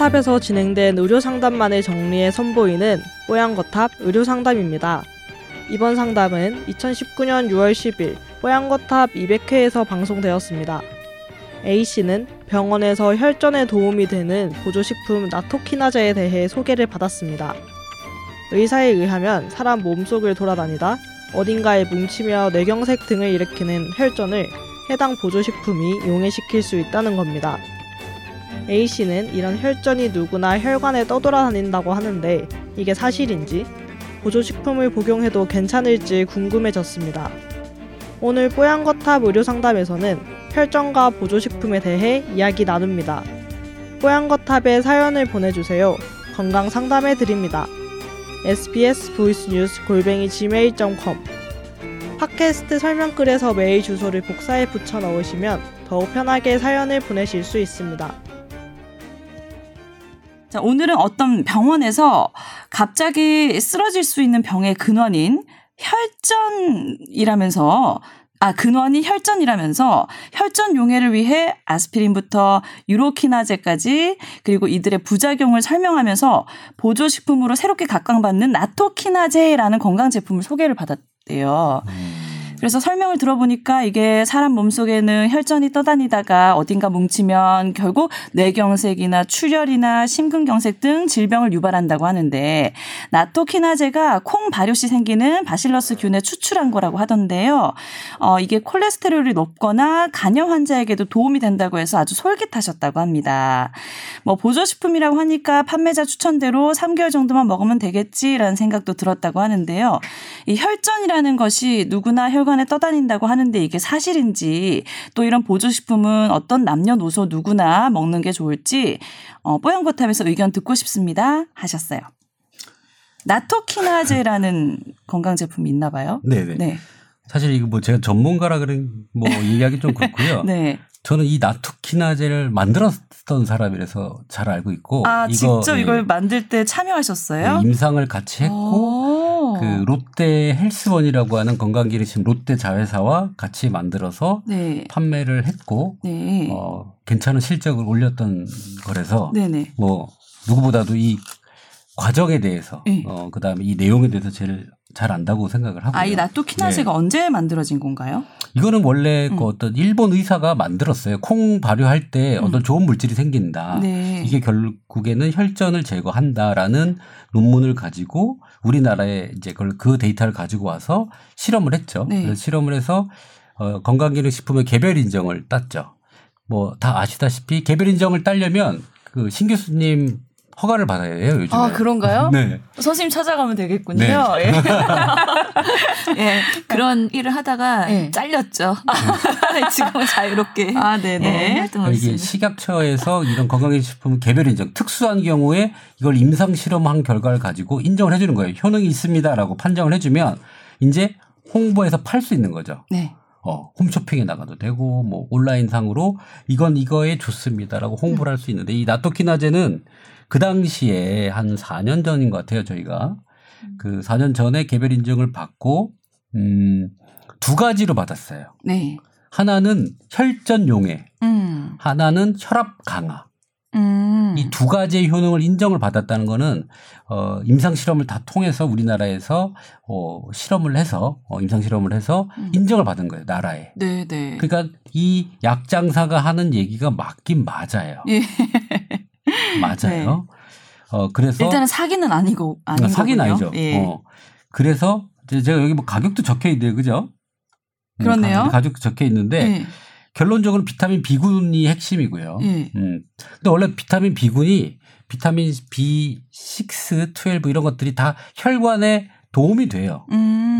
뽀양거탑에서 진행된 의료상담만을 정리해 선보이는 뽀양거탑 의료상담입니다. 이번 상담은 2019년 6월 10일 뽀양거탑 200회에서 방송되었습니다. A씨는 병원에서 혈전에 도움이 되는 보조식품 나토키나제에 대해 소개를 받았습니다. 의사에 의하면 사람 몸속을 돌아다니다 어딘가에 뭉치며 뇌경색 등을 일으키는 혈전을 해당 보조식품이 용해시킬 수 있다는 겁니다. A씨는 이런 혈전이 누구나 혈관에 떠돌아다닌다고 하는데 이게 사실인지 보조식품을 복용해도 괜찮을지 궁금해졌습니다. 오늘 뽀얀거탑 의료상담에서는 혈전과 보조식품에 대해 이야기 나눕니다. 뽀얀거탑에 사연을 보내주세요. 건강 상담해 드립니다. sbs voice news 골뱅이 gmail.com 팟캐스트 설명글에서 메일 주소를 복사해 붙여 넣으시면 더욱 편하게 사연을 보내실 수 있습니다. 자, 오늘은 어떤 병원에서 갑자기 쓰러질 수 있는 병의 근원인 혈전이라면서 아, 근원이 혈전이라면서 혈전 용해를 위해 아스피린부터 유로키나제까지 그리고 이들의 부작용을 설명하면서 보조식품으로 새롭게 각광받는 나토키나제라는 건강 제품을 소개를 받았대요. 음. 그래서 설명을 들어보니까 이게 사람 몸속에는 혈전이 떠다니다가 어딘가 뭉치면 결국 뇌경색이나 출혈이나 심근경색 등 질병을 유발한다고 하는데 나토키나제가 콩 발효 시 생기는 바실러스 균에 추출한 거라고 하던데요. 어, 이게 콜레스테롤이 높거나 간염 환자에게도 도움이 된다고 해서 아주 솔깃하셨다고 합니다. 뭐 보조식품이라고 하니까 판매자 추천대로 3개월 정도만 먹으면 되겠지라는 생각도 들었다고 하는데요. 이 혈전이라는 것이 누구나 혈관 혈관에 떠다닌다고 하는데 이게 사실인지 또 이런 보조식품은 어떤 남녀노소 누구나 먹는 게 좋을지 어, 뽀얀거탑에서 의견 듣고 싶습니다 하셨어요. 나토키나제라는 건강 제품이 있나 봐요. 네네. 네. 사실 이거 뭐 제가 전문가라 그런 뭐 얘기하기 좀 그렇고요. 네. 저는 이 나토키나제를 만들었던 사람이라서 잘 알고 있고 아 이거, 직접 네. 이걸 만들 때 참여하셨어요? 네, 임상을 같이 했고 그 롯데 헬스원이라고 하는 건강기능식 롯데 자회사와 같이 만들어서 네. 판매를 했고 네. 어, 괜찮은 실적을 올렸던 거라서 네네. 뭐 누구보다도 이 과정에 대해서 네. 어 그다음에 이 내용에 대해서 제일 잘 안다고 생각을 하고. 아, 이 나토 키나제가 네. 언제 만들어진 건가요? 이거는 원래 음. 그 어떤 일본 의사가 만들었어요. 콩 발효할 때 음. 어떤 좋은 물질이 생긴다. 네. 이게 결국에는 혈전을 제거한다라는 논문을 가지고 우리나라에 이제 그걸 그 데이터를 가지고 와서 실험을 했죠. 네. 그래서 실험을 해서 어, 건강기능식품의 개별 인정을 땄죠. 뭐 다 아시다시피 개별 인정을 따려면 그 신 교수님 허가를 받아야 해요, 요즘에. 아, 그런가요? 네. 선생님 찾아가면 되겠군요. 네. 예. 예. 그런 일을 하다가 네. 잘렸죠. 지금은 자유롭게. 아, 네네. 예, 네, 이게 식약처에서 이런 건강기능식품 개별 인정, 특수한 경우에 이걸 임상 실험한 결과를 가지고 인정을 해주는 거예요. 효능이 있습니다라고 판정을 해주면 이제 홍보해서 팔 수 있는 거죠. 네. 어, 홈쇼핑에 나가도 되고, 뭐, 온라인상으로 이건 이거에 좋습니다라고 홍보를 할수 있는데, 이 나토키나제는 그 당시에 한 4년 전인 것 같아요, 저희가. 그 4년 전에 개별 인증을 받고, 음, 두 가지로 받았어요. 네. 하나는 혈전 용해, 음. 하나는 혈압 강화. 음. 이두 가지의 효능을 인정을 받았다는 거는 어 임상 실험을 다 통해서 우리나라에서 어 실험을 해서 어 임상 실험을 해서 음. 인정을 받은 거예요 나라에. 네, 네. 그러니까 이 약장사가 하는 얘기가 맞긴 맞아요. 예. 맞아요. 네. 어 그래서 일단은 사기는 아니고 아닌 사기는 아니죠. 예. 어 그래서 제가 여기 뭐 가격도 적혀 있는데 그죠? 음, 그렇네요. 가격, 도 적혀 있는데 예. 결론적으로 비타민 B군이 핵심이고요. 예. 음. 근데 원래 비타민 B군이 비타민 B6, 12 이런 것들이 다 혈관에 도움이 돼요. 음.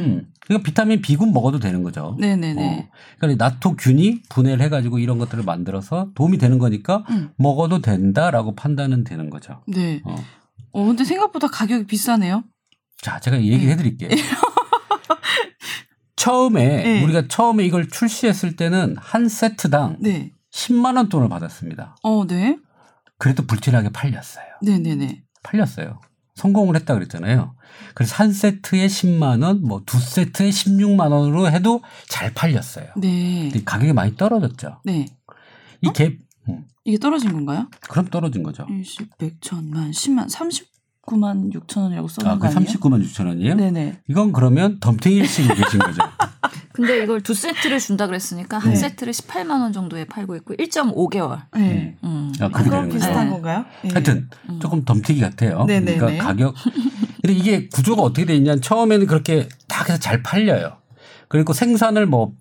음. 그러니까 비타민 B군 먹어도 되는 거죠. 네네네. 어. 그러니까 나토균이 분해를 해가지고 이런 것들을 만들어서 도움이 되는 거니까 음. 먹어도 된다라고 판단은 되는 거죠. 네. 어. 어 근데 생각보다 가격이 비싸네요. 자, 제가 얘기를 네. 해드릴게요. 처음에 네. 우리가 처음에 이걸 출시했을 때는 한 세트당 네. 10만 원 돈을 받았습니다. 어, 네. 그래도 불티나게 팔렸어요. 네네네. 팔렸어요. 성공을 했다 그랬잖아요. 그래서 한 세트에 10만 원, 뭐 두 세트에 16만 원으로 해도 잘 팔렸어요. 네. 가격이 많이 떨어졌죠. 네. 이 갭, 음. 이게 떨어진 건가요? 그럼 떨어진 거죠. 20, 100, 1000만, 10만, 39만 6천 원이라고 써놓은 아, 거그 아니에요? 39만 6천 원이에요? 네네. 이건 그러면 덤탱이일씩 계신 거죠. 근데 이걸 두 세트를 준다 그랬으니까 한 네. 세트를 18만 원 정도에 팔고 있고 1.5개월. 네. 음. 아, 그렇게 되는 거죠. 비슷한 네. 건가요? 네. 하여튼 조금 덤태기 같아요. 네네네. 그러니까 가격. 근데 이게 구조가 어떻게 돼 있냐면 처음에는 그렇게 딱 해서 잘 팔려요. 그리고 생산을 뭐,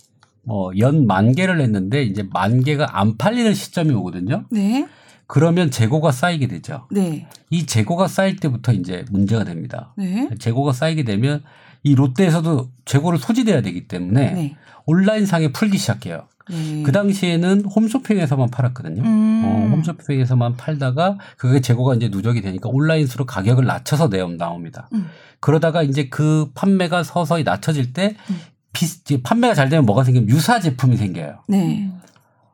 뭐, 연 만 개를 했는데 이제 만 개가 안 팔리는 시점이 오거든요. 네. 그러면 재고가 쌓이게 되죠. 네. 이 재고가 쌓일 때부터 이제 문제가 됩니다. 네. 재고가 쌓이게 되면 이 롯데에서도 재고를 소지돼야 되기 때문에 네. 온라인 상에 풀기 시작해요. 네. 그 당시에는 홈쇼핑에서만 팔았거든요. 음. 어, 홈쇼핑에서만 팔다가 그게 재고가 이제 누적이 되니까 온라인 수로 가격을 낮춰서 내어 나옵니다. 음. 그러다가 이제 그 판매가 서서히 낮춰질 때 음. 비슷 판매가 잘 되면 뭐가 생기면 유사 제품이 생겨요. 네.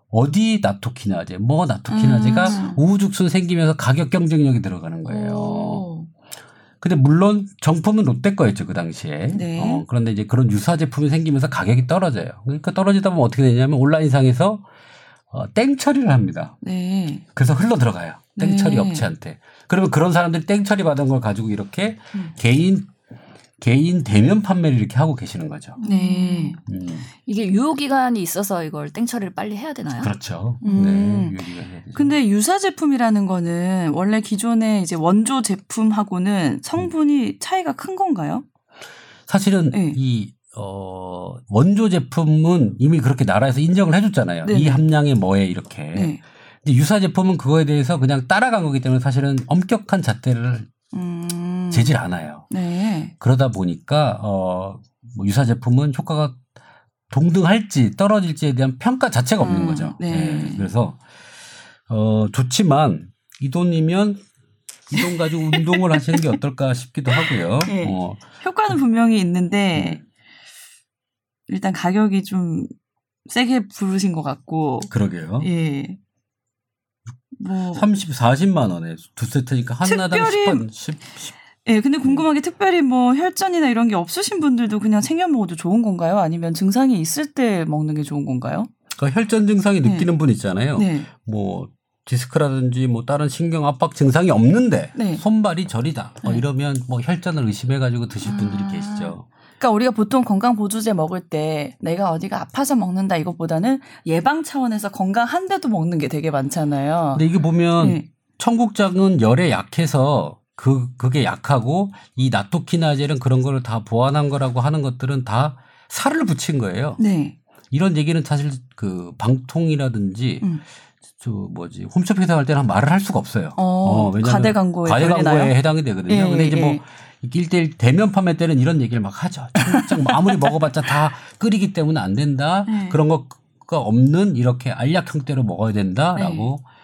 어디 나토키나제, 뭐 나토키나제가 음. 우후죽순 생기면서 가격 경쟁력이 들어가는 거예요. 오. 근데 물론 정품은 롯데 거였죠 그 당시에. 네. 어, 그런데 이제 그런 유사 제품이 생기면서 가격이 떨어져요. 그러니까 떨어지다 보면 어떻게 되냐면 온라인상에서 어, 땡 처리를 합니다. 네. 그래서 흘러 들어가요. 땡 처리 네. 업체한테. 그러면 그런 사람들이 땡 처리 받은 걸 가지고 이렇게 음. 개인 개인 대면 판매를 이렇게 하고 계시는 거죠. 네. 음, 이게 유효 기간이 있어서 이걸 땡처리를 빨리 해야 되나요? 그렇죠. 음. 네, 유효 기간 해야 되죠. 근데 유사 제품이라는 거는 원래 기존의 이제 원조 제품하고는 성분이 차이가 큰 건가요? 사실은 네. 이 어, 원조 제품은 이미 그렇게 나라에서 인정을 해줬잖아요. 네네. 이 함량의 뭐에 이렇게. 네. 유사 제품은 그거에 대해서 그냥 따라간 거기 때문에 사실은 엄격한 잣대를 음. 재질 않아요. 네. 그러다 보니까 어, 뭐 유사 제품은 효과가 동등할지 떨어질지에 대한 평가 자체가 없는 음, 거죠. 네. 그래서 어, 좋지만 이 돈이면 이 돈 가지고 운동을 하시는 게 어떨까 싶기도 하고요. 네. 어, 효과는 분명히 있는데 일단 가격이 좀 세게 부르신 것 같고 그러게요. 예. 뭐 30, 40만 원에 두 세트니까 하나당 특별히 10번, 10, 10. 예, 근데 궁금한 게 특별히 뭐 혈전이나 이런 게 없으신 분들도 그냥 챙겨 먹어도 좋은 건가요? 아니면 증상이 있을 때 먹는 게 좋은 건가요? 그러니까 혈전 증상이 네. 느끼는 분 있잖아요. 네. 뭐 디스크라든지 뭐 다른 신경 압박 증상이 없는데 네. 손발이 저리다. 뭐 네. 이러면 뭐 혈전을 의심해 가지고 드실 분들이 아. 계시죠. 그러니까 우리가 보통 건강 보조제 먹을 때 내가 어디가 아파서 먹는다 이것보다는 예방 차원에서 건강한데도 먹는 게 되게 많잖아요. 근데 이게 보면 네. 청국장은 열에 약해서 그 그게 약하고 이 나토키나젤은 그런 거를 다 보완한 거라고 하는 것들은 다 살을 붙인 거예요. 네. 이런 얘기는 사실 그 방통이라든지 음. 저 뭐지 홈쇼핑에서 할 때는 말을 할 수가 없어요. 어, 왜냐면 과대 광고에 과대 광고에? 해당이 되거든요. 예, 근데 이제 예, 뭐 예. 일대일 대면 판매 때는 이런 얘기를 막 하죠. 청국장 뭐 아무리 먹어봤자 다 끓이기 때문에 안 된다. 네. 그런 거가 없는 이렇게 알약 형태로 먹어야 된다라고 네.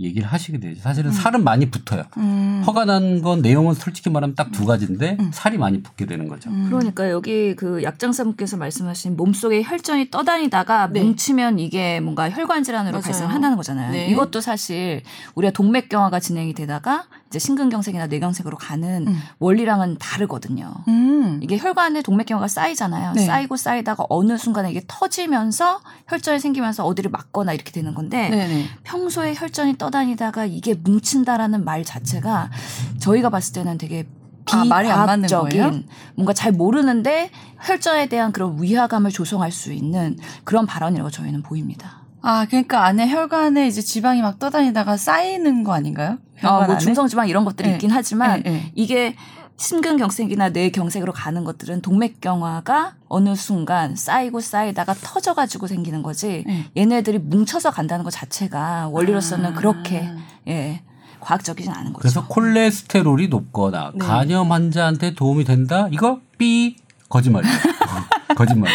얘기를 하시게 되죠. 사실은 살은 많이 붙어요. 음. 허가 난 건 내용은 솔직히 말하면 딱 두 가지인데 음. 살이 많이 붙게 되는 거죠. 음. 그러니까 여기 그 약장사분께서 말씀하신 몸속에 혈전이 떠다니다가 네. 뭉치면 이게 뭔가 혈관 질환으로 맞아요. 발생한다는 거잖아요. 네. 이것도 사실 우리가 동맥경화가 진행이 되다가 이제 심근경색이나 뇌경색으로 가는 음. 원리랑은 다르거든요. 음. 이게 혈관에 동맥경화가 쌓이잖아요. 네. 쌓이고 쌓이다가 어느 순간에 이게 터지면서 혈전이 생기면서 어디를 막거나 이렇게 되는 건데 네네. 평소에 혈전이 떠다니다가 이게 뭉친다라는 말 자체가 저희가 봤을 때는 되게 아, 말이 안 맞는 거예요? 뭔가 잘 모르는데 혈전에 대한 그런 위화감을 조성할 수 있는 그런 발언이라고 저희는 보입니다. 아, 그러니까 안에 혈관에 이제 지방이 막 떠다니다가 쌓이는 거 아닌가요? 어, 뭐? 중성지방 이런 것들이 네. 있긴 하지만 네, 네. 이게 심근경색이나 뇌경색으로 가는 것들은 동맥경화가 어느 순간 쌓이고 쌓이다가 터져가지고 생기는 거지 네. 얘네들이 뭉쳐서 간다는 것 자체가 원리로서는 아. 그렇게 예 과학적이진 않은 거죠. 그래서 콜레스테롤이 높거나 네. 간염 환자한테 도움이 된다? 이거 삐 거짓말이에요. 거짓말.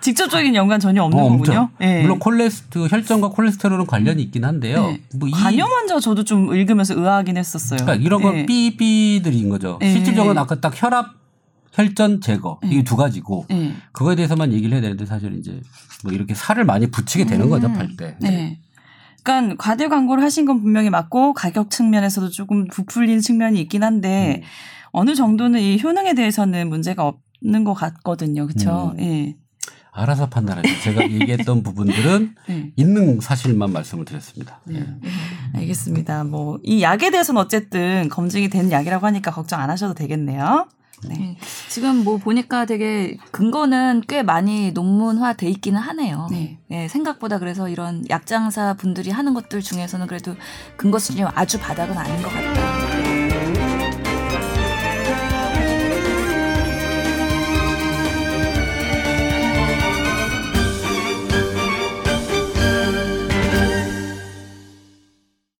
직접적인 연관 전혀 없는 어, 거군요. 예. 물론 콜레스테 혈전과 콜레스테롤은 관련이 있긴 한데요. 네. 뭐 이- 간염 환자 저도 좀 읽으면서 의아하긴 했었어요. 그러니까 이런 건 예. 삐삐들인 거죠. 예. 실질적으로 아까 딱 혈압, 혈전 제거 예. 이게 두 가지고 예. 그거에 대해서만 얘기를 해야 되는데 사실 이제 뭐 이렇게 살을 많이 붙이게 되는 거죠 음. 팔 때. 네. 그러니까 과대 광고를 하신 건 분명히 맞고 가격 측면에서도 조금 부풀린 측면이 있긴 한데 음. 어느 정도는 이 효능에 대해서는 문제가 없는 것 같거든요. 그렇죠? 음. 예. 알아서 판단하죠. 제가 얘기했던 부분들은 네. 있는 사실만 말씀을 드렸습니다. 네. 알겠습니다. 뭐 이 약에 대해서는 어쨌든 검증이 된 약이라고 하니까 걱정 안 하셔도 되겠네요. 네. 네. 지금 뭐 보니까 되게 근거는 꽤 많이 논문화 돼 있기는 하네요. 네. 네, 생각보다 그래서 이런 약장사 분들이 하는 것들 중에서는 그래도 근거 수준이 아주 바닥은 아닌 것 같다.